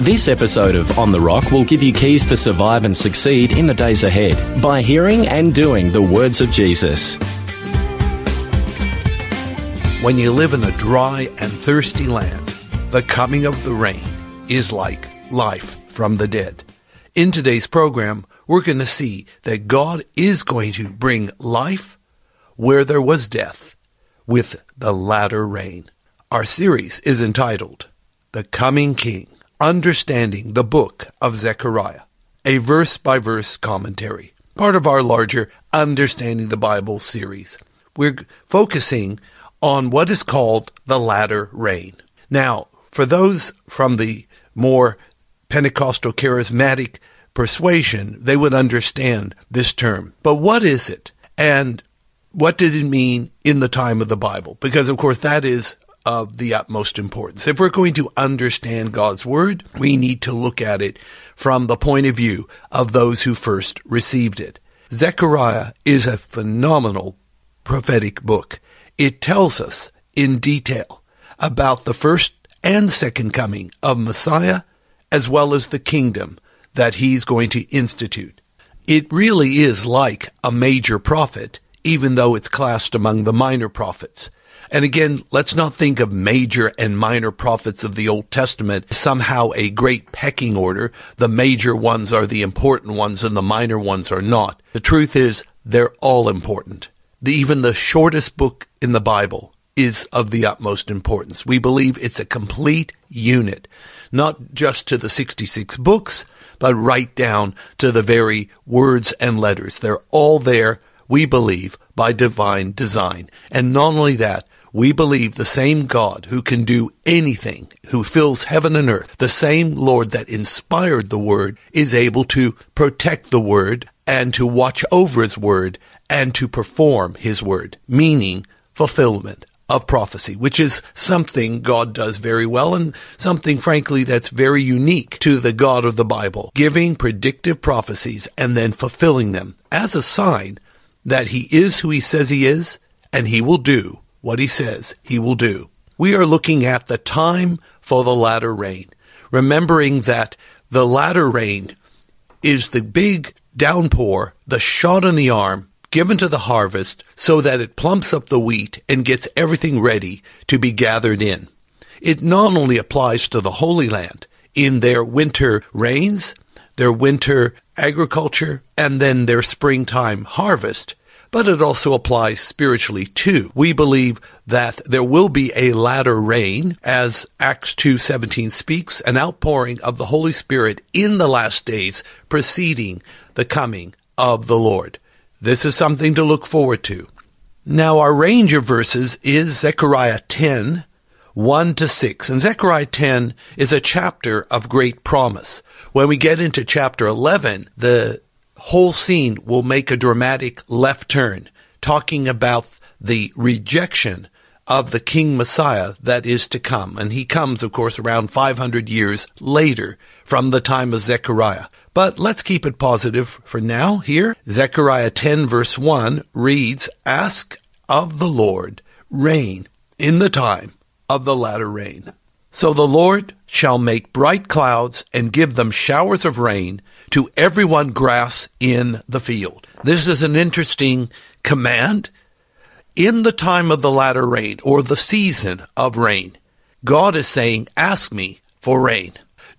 This episode of On the Rock will give you keys to survive and succeed in the days ahead by hearing and doing the words of Jesus. When you live in a dry and thirsty land, the coming of the rain is like life from the dead. In today's program, we're going to see that God is going to bring life where there was death with the latter rain. Our series is entitled The Coming King. Understanding the Book of Zechariah, a verse by verse commentary, part of our larger Understanding the Bible series. We're focusing on what is called the latter rain. Now, for those from the more Pentecostal charismatic persuasion, they would understand this term. But what is it? And what did it mean in the time of the Bible? Because, of course, that is of the utmost importance. If we're going to understand God's Word, we need to look at it from the point of view of those who first received it. Zechariah is a phenomenal prophetic book. It tells us in detail about the first and second coming of Messiah, as well as the kingdom that he's going to institute. It really is like a major prophet, even though it's classed among the minor prophets. And again, let's not think of major and minor prophets of the Old Testament somehow a great pecking order. The major ones are the important ones and the minor ones are not. The truth is, they're all important. The, even the shortest book in the Bible is of the utmost importance. We believe it's a complete unit, not just to the 66 books, but right down to the very words and letters. They're all there, we believe, by divine design. And not only that, we believe the same God who can do anything, who fills heaven and earth, the same Lord that inspired the Word, is able to protect the Word and to watch over His Word and to perform His Word, meaning fulfillment of prophecy, which is something God does very well and something, frankly, that's very unique to the God of the Bible, giving predictive prophecies and then fulfilling them as a sign that He is who He says He is and He will do what he says he will do. We are looking at the time for the latter rain, remembering that the latter rain is the big downpour, the shot in the arm given to the harvest so that it plumps up the wheat and gets everything ready to be gathered in. It not only applies to the Holy Land in their winter rains, their winter agriculture, and then their springtime harvest, but it also applies spiritually too. We believe that there will be a latter rain, as Acts 2.17 speaks, an outpouring of the Holy Spirit in the last days preceding the coming of the Lord. This is something to look forward to. Now our range of verses is Zechariah 10, 1 to 6. And Zechariah 10 is a chapter of great promise. When we get into chapter 11, the whole scene will make a dramatic left turn, talking about the rejection of the King Messiah that is to come. And he comes, of course, around 500 years later from the time of Zechariah. But let's keep it positive for now here. Zechariah 10 verse 1 reads, Ask of the Lord rain in the time of the latter rain. So the Lord shall make bright clouds and give them showers of rain to everyone grass in the field. This is an interesting command. In the time of the latter rain or the season of rain, God is saying, ask me for rain.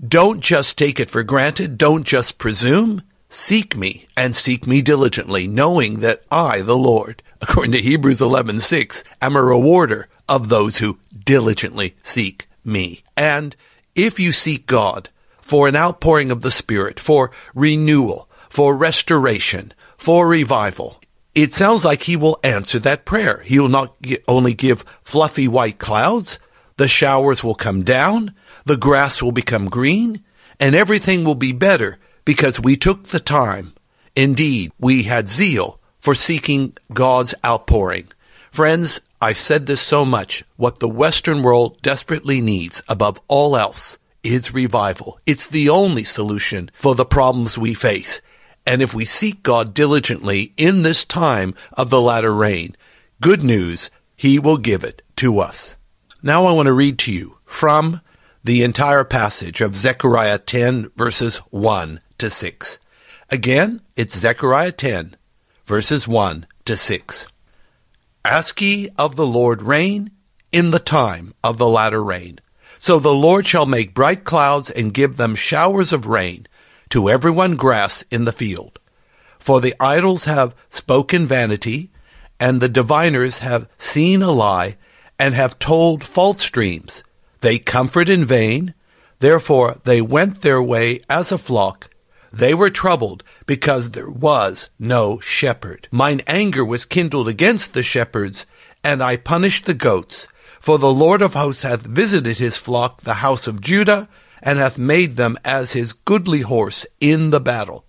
Don't just take it for granted. Don't just presume. seek me and seek me diligently, knowing that I, the Lord, according to Hebrews 11:6, am a rewarder of those who diligently seek me. And if you seek God for an outpouring of the Spirit, for renewal, for restoration, for revival, it sounds like he will answer that prayer. He will not only give fluffy white clouds, the showers will come down, the grass will become green, and everything will be better because we took the time. Indeed, we had zeal for seeking God's outpouring. Friends, I've said this so much. What the Western world desperately needs above all else is revival. It's the only solution for the problems we face. And if we seek God diligently in this time of the latter rain, good news, He will give it to us. Now I want to read to you from the entire passage of Zechariah 10 verses 1 to 6. Again, it's Zechariah 10 verses 1 to 6. Ask ye of the Lord rain in the time of the latter rain. So the Lord shall make bright clouds and give them showers of rain to every one grass in the field. For the idols have spoken vanity, and the diviners have seen a lie, and have told false dreams. They comfort in vain, therefore they went their way as a flock. They were troubled because there was no shepherd. Mine anger was kindled against the shepherds, and I punished the goats. For the Lord of hosts hath visited his flock, the house of Judah, and hath made them as his goodly horse in the battle.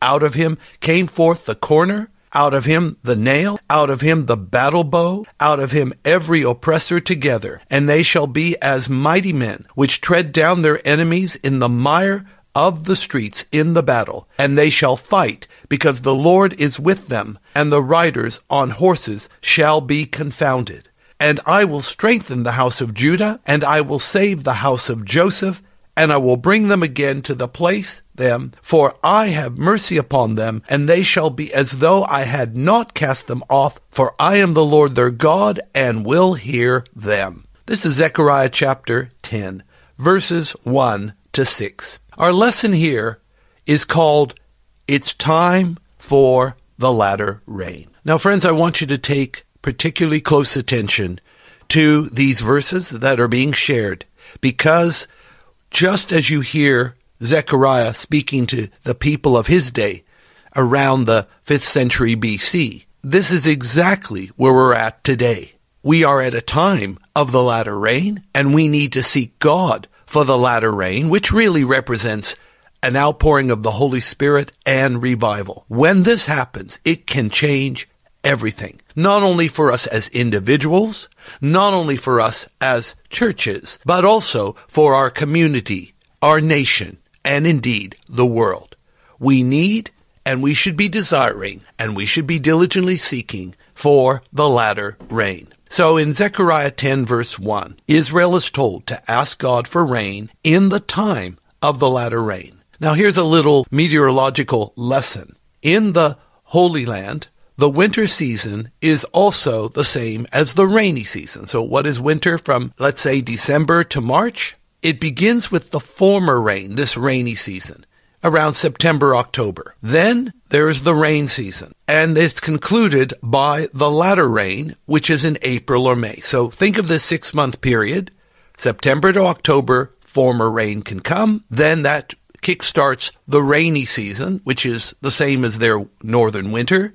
Out of him came forth the corner, out of him the nail, out of him the battle bow, out of him every oppressor together. And they shall be as mighty men, which tread down their enemies in the mire of the streets in the battle. And they shall fight, because the Lord is with them, and the riders on horses shall be confounded. And I will strengthen the house of Judah, and I will save the house of Joseph, and I will bring them again to the place them, for I have mercy upon them, and they shall be as though I had not cast them off, for I am the Lord their God, and will hear them. This is Zechariah chapter 10, verses 1 to 6. Our lesson here is called It's Time for the Latter Rain. Now, friends, I want you to take particularly close attention to these verses that are being shared because just as you hear Zechariah speaking to the people of his day around the 5th century BC, this is exactly where we're at today. We are at a time of the latter rain, and we need to seek God for the latter rain, which really represents an outpouring of the Holy Spirit and revival. When this happens, it can change everything. Not only for us as individuals, not only for us as churches, but also for our community, our nation, and indeed the world. We need and we should be desiring and we should be diligently seeking for the latter rain. So in Zechariah 10 verse 1, Israel is told to ask God for rain in the time of the latter rain. Now here's a little meteorological lesson. In the Holy Land, the winter season is also the same as the rainy season. So what is winter from, let's say, December to March? It begins with the former rain, this rainy season, around September, October. Then there's the rain season, and it's concluded by the latter rain, which is in April or May. So think of this six month period. September to October, former rain can come. Then that kickstarts the rainy season, which is the same as their northern winter.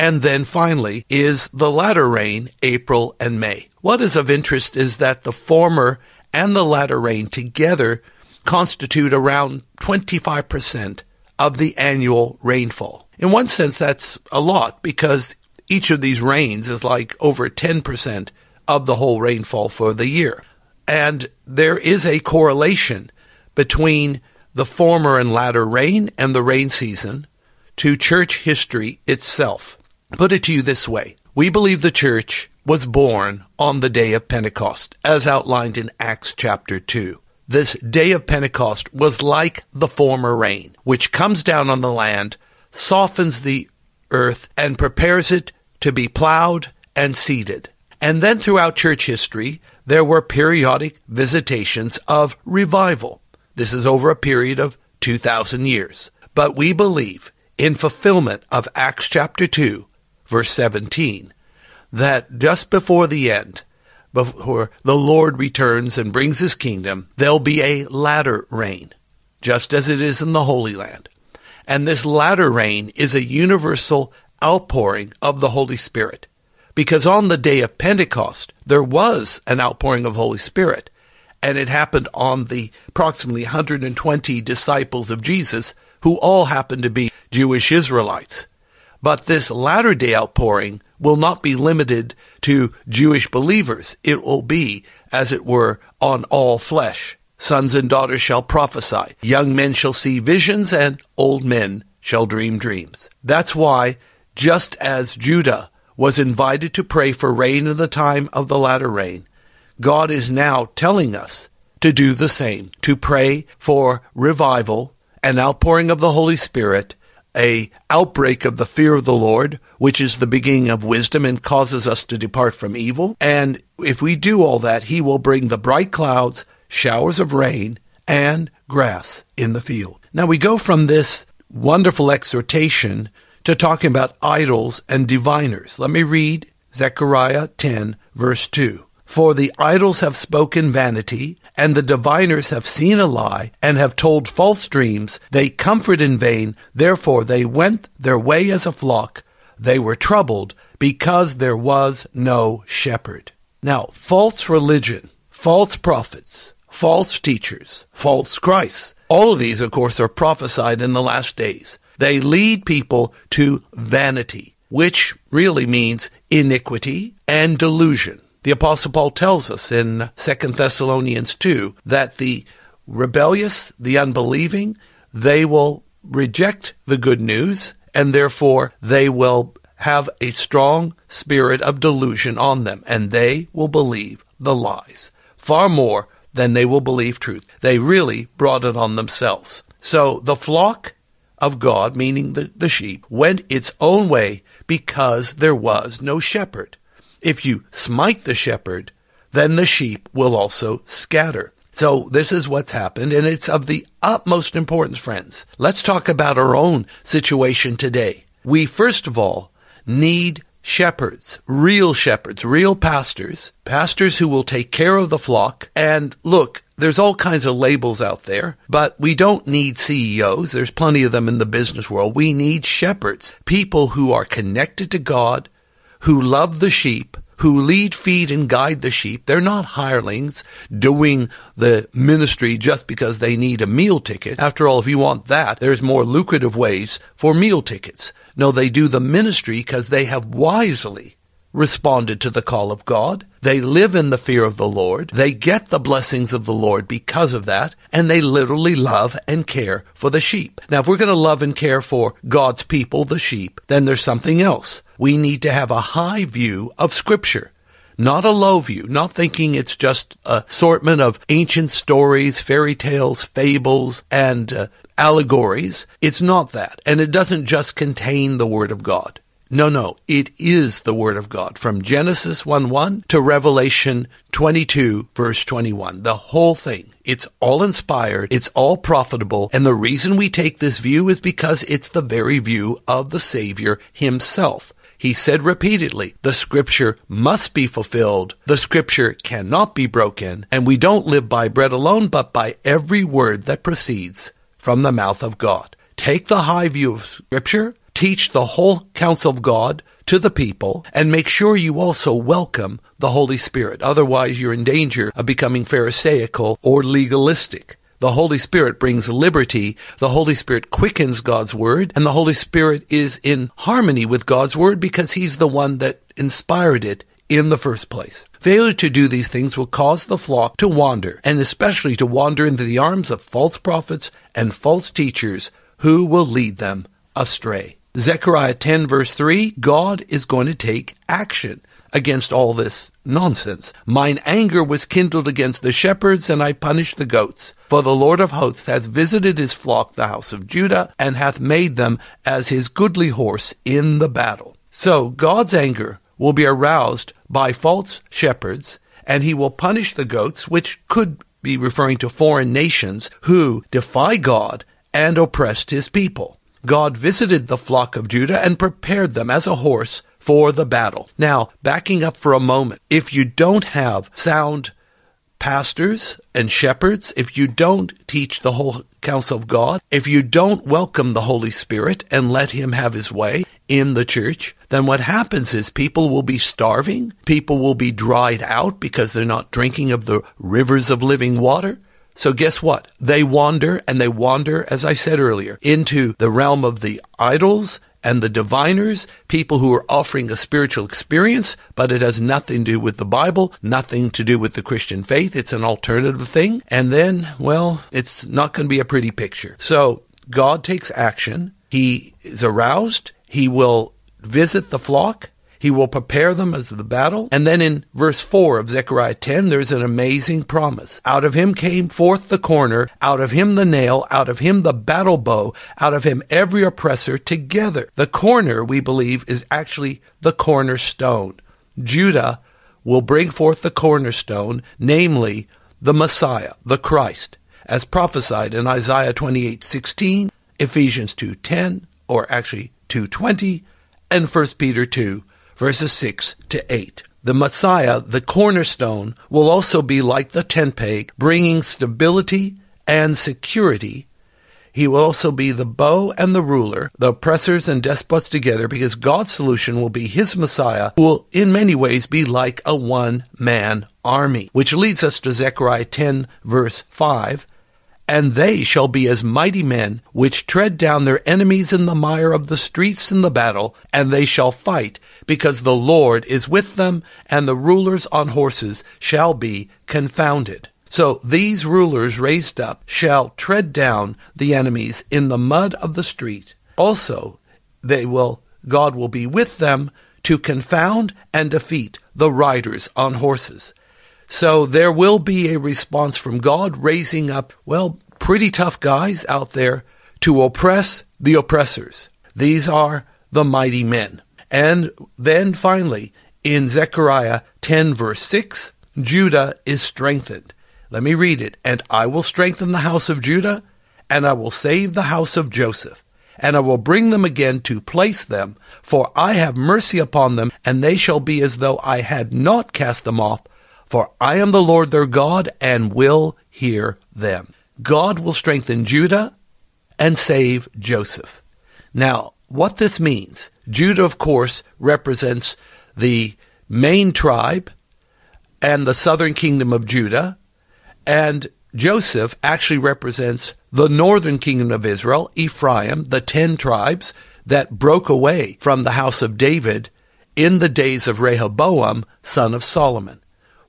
And then finally is the latter rain, April and May. What is of interest is that the former and the latter rain together constitute around 25% of the annual rainfall. In one sense, that's a lot because each of these rains is like over 10% of the whole rainfall for the year. And there is a correlation between the former and latter rain and the rain season to church history itself put it to you this way. We believe the church was born on the day of Pentecost, as outlined in Acts chapter 2. This day of Pentecost was like the former rain, which comes down on the land, softens the earth, and prepares it to be plowed and seeded. And then throughout church history, there were periodic visitations of revival. This is over a period of 2,000 years. But we believe in fulfillment of Acts chapter 2, verse 17, that just before the end, before the Lord returns and brings his kingdom, there'll be a latter rain, just as it is in the Holy Land. And this latter rain is a universal outpouring of the Holy Spirit. Because on the day of Pentecost, there was an outpouring of Holy Spirit, and it happened on the approximately 120 disciples of Jesus, who all happened to be Jewish Israelites. But this latter day outpouring will not be limited to Jewish believers. It will be, as it were, on all flesh. Sons and daughters shall prophesy. Young men shall see visions and old men shall dream dreams. That's why, just as Judah was invited to pray for rain in the time of the latter rain, God is now telling us to do the same, to pray for revival, an outpouring of the Holy Spirit, a outbreak of the fear of the Lord, which is the beginning of wisdom and causes us to depart from evil. And if we do all that, he will bring the bright clouds, showers of rain, and grass in the field. Now we go from this wonderful exhortation to talking about idols and diviners. Let me read Zechariah 10 verse 2. For the idols have spoken vanity, and the diviners have seen a lie, and have told false dreams. They comfort in vain. Therefore they went their way as a flock. They were troubled, because there was no shepherd. Now, false religion, false prophets, false teachers, false Christs, all of these, of course, are prophesied in the last days. They lead people to vanity, which really means iniquity and delusion. The apostle Paul tells us in 2 Thessalonians 2 that the rebellious, the unbelieving, they will reject the good news and therefore they will have a strong spirit of delusion on them and they will believe the lies far more than they will believe truth. They really brought it on themselves. So the flock of God, meaning the, the sheep, went its own way because there was no shepherd. If you smite the shepherd, then the sheep will also scatter. So this is what's happened, and it's of the utmost importance, friends. Let's talk about our own situation today. We, first of all, need shepherds, real shepherds, real pastors, pastors who will take care of the flock. And look, there's all kinds of labels out there, but we don't need CEOs. There's plenty of them in the business world. We need shepherds, people who are connected to God, who love the sheep, who lead, feed, and guide the sheep. They're not hirelings doing the ministry just because they need a meal ticket. After all, if you want that, there's more lucrative ways for meal tickets. No, they do the ministry because they have wisely responded to the call of God. They live in the fear of the Lord. They get the blessings of the Lord because of that, and they literally love and care for the sheep. Now, if we're going to love and care for God's people, the sheep, then there's something else. We need to have a high view of Scripture. Not a low view, not thinking it's just a assortment of ancient stories, fairy tales, fables, and uh, allegories. It's not that. And it doesn't just contain the Word of God. No, no, it is the Word of God from Genesis 1 1 to Revelation 22 verse 21. The whole thing. It's all inspired. It's all profitable. And the reason we take this view is because it's the very view of the Savior himself. He said repeatedly, the scripture must be fulfilled. The scripture cannot be broken. And we don't live by bread alone, but by every word that proceeds from the mouth of God. Take the high view of scripture teach the whole counsel of God to the people, and make sure you also welcome the Holy Spirit. Otherwise, you're in danger of becoming Pharisaical or legalistic. The Holy Spirit brings liberty. The Holy Spirit quickens God's Word, and the Holy Spirit is in harmony with God's Word because He's the one that inspired it in the first place. Failure to do these things will cause the flock to wander, and especially to wander into the arms of false prophets and false teachers who will lead them astray. Zechariah 10 verse 3, God is going to take action against all this nonsense. Mine anger was kindled against the shepherds, and I punished the goats. For the Lord of hosts hath visited his flock, the house of Judah, and hath made them as his goodly horse in the battle. So God's anger will be aroused by false shepherds, and he will punish the goats, which could be referring to foreign nations who defy God and oppressed his people. God visited the flock of Judah and prepared them as a horse for the battle. Now, backing up for a moment, if you don't have sound pastors and shepherds, if you don't teach the whole counsel of God, if you don't welcome the Holy Spirit and let Him have His way in the church, then what happens is people will be starving, people will be dried out because they're not drinking of the rivers of living water. So guess what? They wander and they wander, as I said earlier, into the realm of the idols and the diviners, people who are offering a spiritual experience, but it has nothing to do with the Bible, nothing to do with the Christian faith. It's an alternative thing. And then, well, it's not going to be a pretty picture. So God takes action. He is aroused. He will visit the flock. He will prepare them as the battle. And then in verse 4 of Zechariah 10, there's an amazing promise. Out of him came forth the corner, out of him the nail, out of him the battle bow, out of him every oppressor together. The corner, we believe, is actually the cornerstone. Judah will bring forth the cornerstone, namely the Messiah, the Christ, as prophesied in Isaiah 28:16, Ephesians 2:10, or actually 2:20, and 1 Peter 2 verses 6 to 8. The Messiah, the cornerstone, will also be like the tent peg, bringing stability and security. He will also be the bow and the ruler, the oppressors and despots together, because God's solution will be his Messiah, who will in many ways be like a one man army. Which leads us to Zechariah 10 verse 5 and they shall be as mighty men which tread down their enemies in the mire of the streets in the battle, and they shall fight, because the Lord is with them, and the rulers on horses shall be confounded. So these rulers raised up shall tread down the enemies in the mud of the street. Also, they will, God will be with them to confound and defeat the riders on horses. So there will be a response from God raising up, well, pretty tough guys out there to oppress the oppressors. These are the mighty men. And then finally, in Zechariah 10 verse 6, Judah is strengthened. Let me read it. And I will strengthen the house of Judah, and I will save the house of Joseph, and I will bring them again to place them, for I have mercy upon them, and they shall be as though I had not cast them off, for I am the Lord their God and will hear them. God will strengthen Judah and save Joseph. Now, what this means, Judah, of course, represents the main tribe and the southern kingdom of Judah, and Joseph actually represents the northern kingdom of Israel, Ephraim, the ten tribes that broke away from the house of David in the days of Rehoboam, son of Solomon.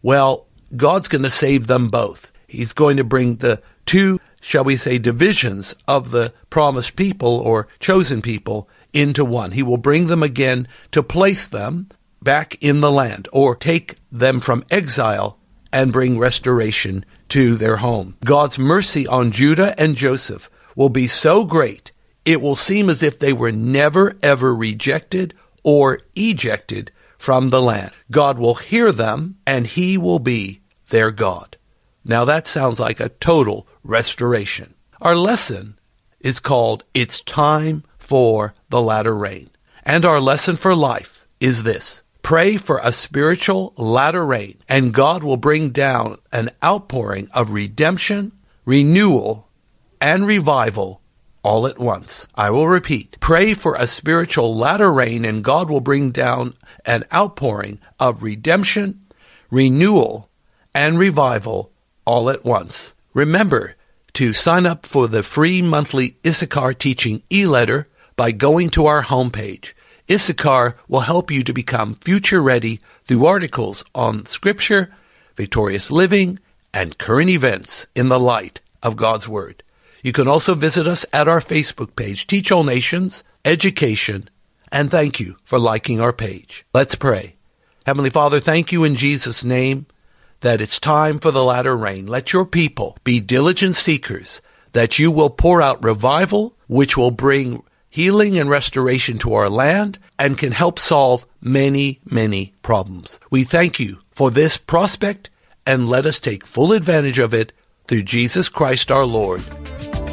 Well, God's going to save them both. He's going to bring the two, shall we say, divisions of the promised people or chosen people into one. He will bring them again to place them back in the land or take them from exile and bring restoration to their home. God's mercy on Judah and Joseph will be so great, it will seem as if they were never ever rejected or ejected from the land. God will hear them and he will be their God. Now that sounds like a total restoration. Our lesson is called It's Time for the Latter Rain. And our lesson for life is this. Pray for a spiritual latter rain, and God will bring down an outpouring of redemption, renewal, and revival all at once. I will repeat. Pray for a spiritual latter rain and God will bring down an outpouring of redemption, renewal, and revival all at once. Remember to sign up for the free monthly Issachar teaching e-letter by going to our homepage. Issachar will help you to become future ready through articles on scripture, victorious living, and current events in the light of God's Word. You can also visit us at our Facebook page, Teach All Nations, Education, and thank you for liking our page. Let's pray. Heavenly Father, thank you in Jesus' name that it's time for the latter rain. Let your people be diligent seekers, that you will pour out revival, which will bring healing and restoration to our land and can help solve many, many problems. We thank you for this prospect and let us take full advantage of it through Jesus Christ our Lord.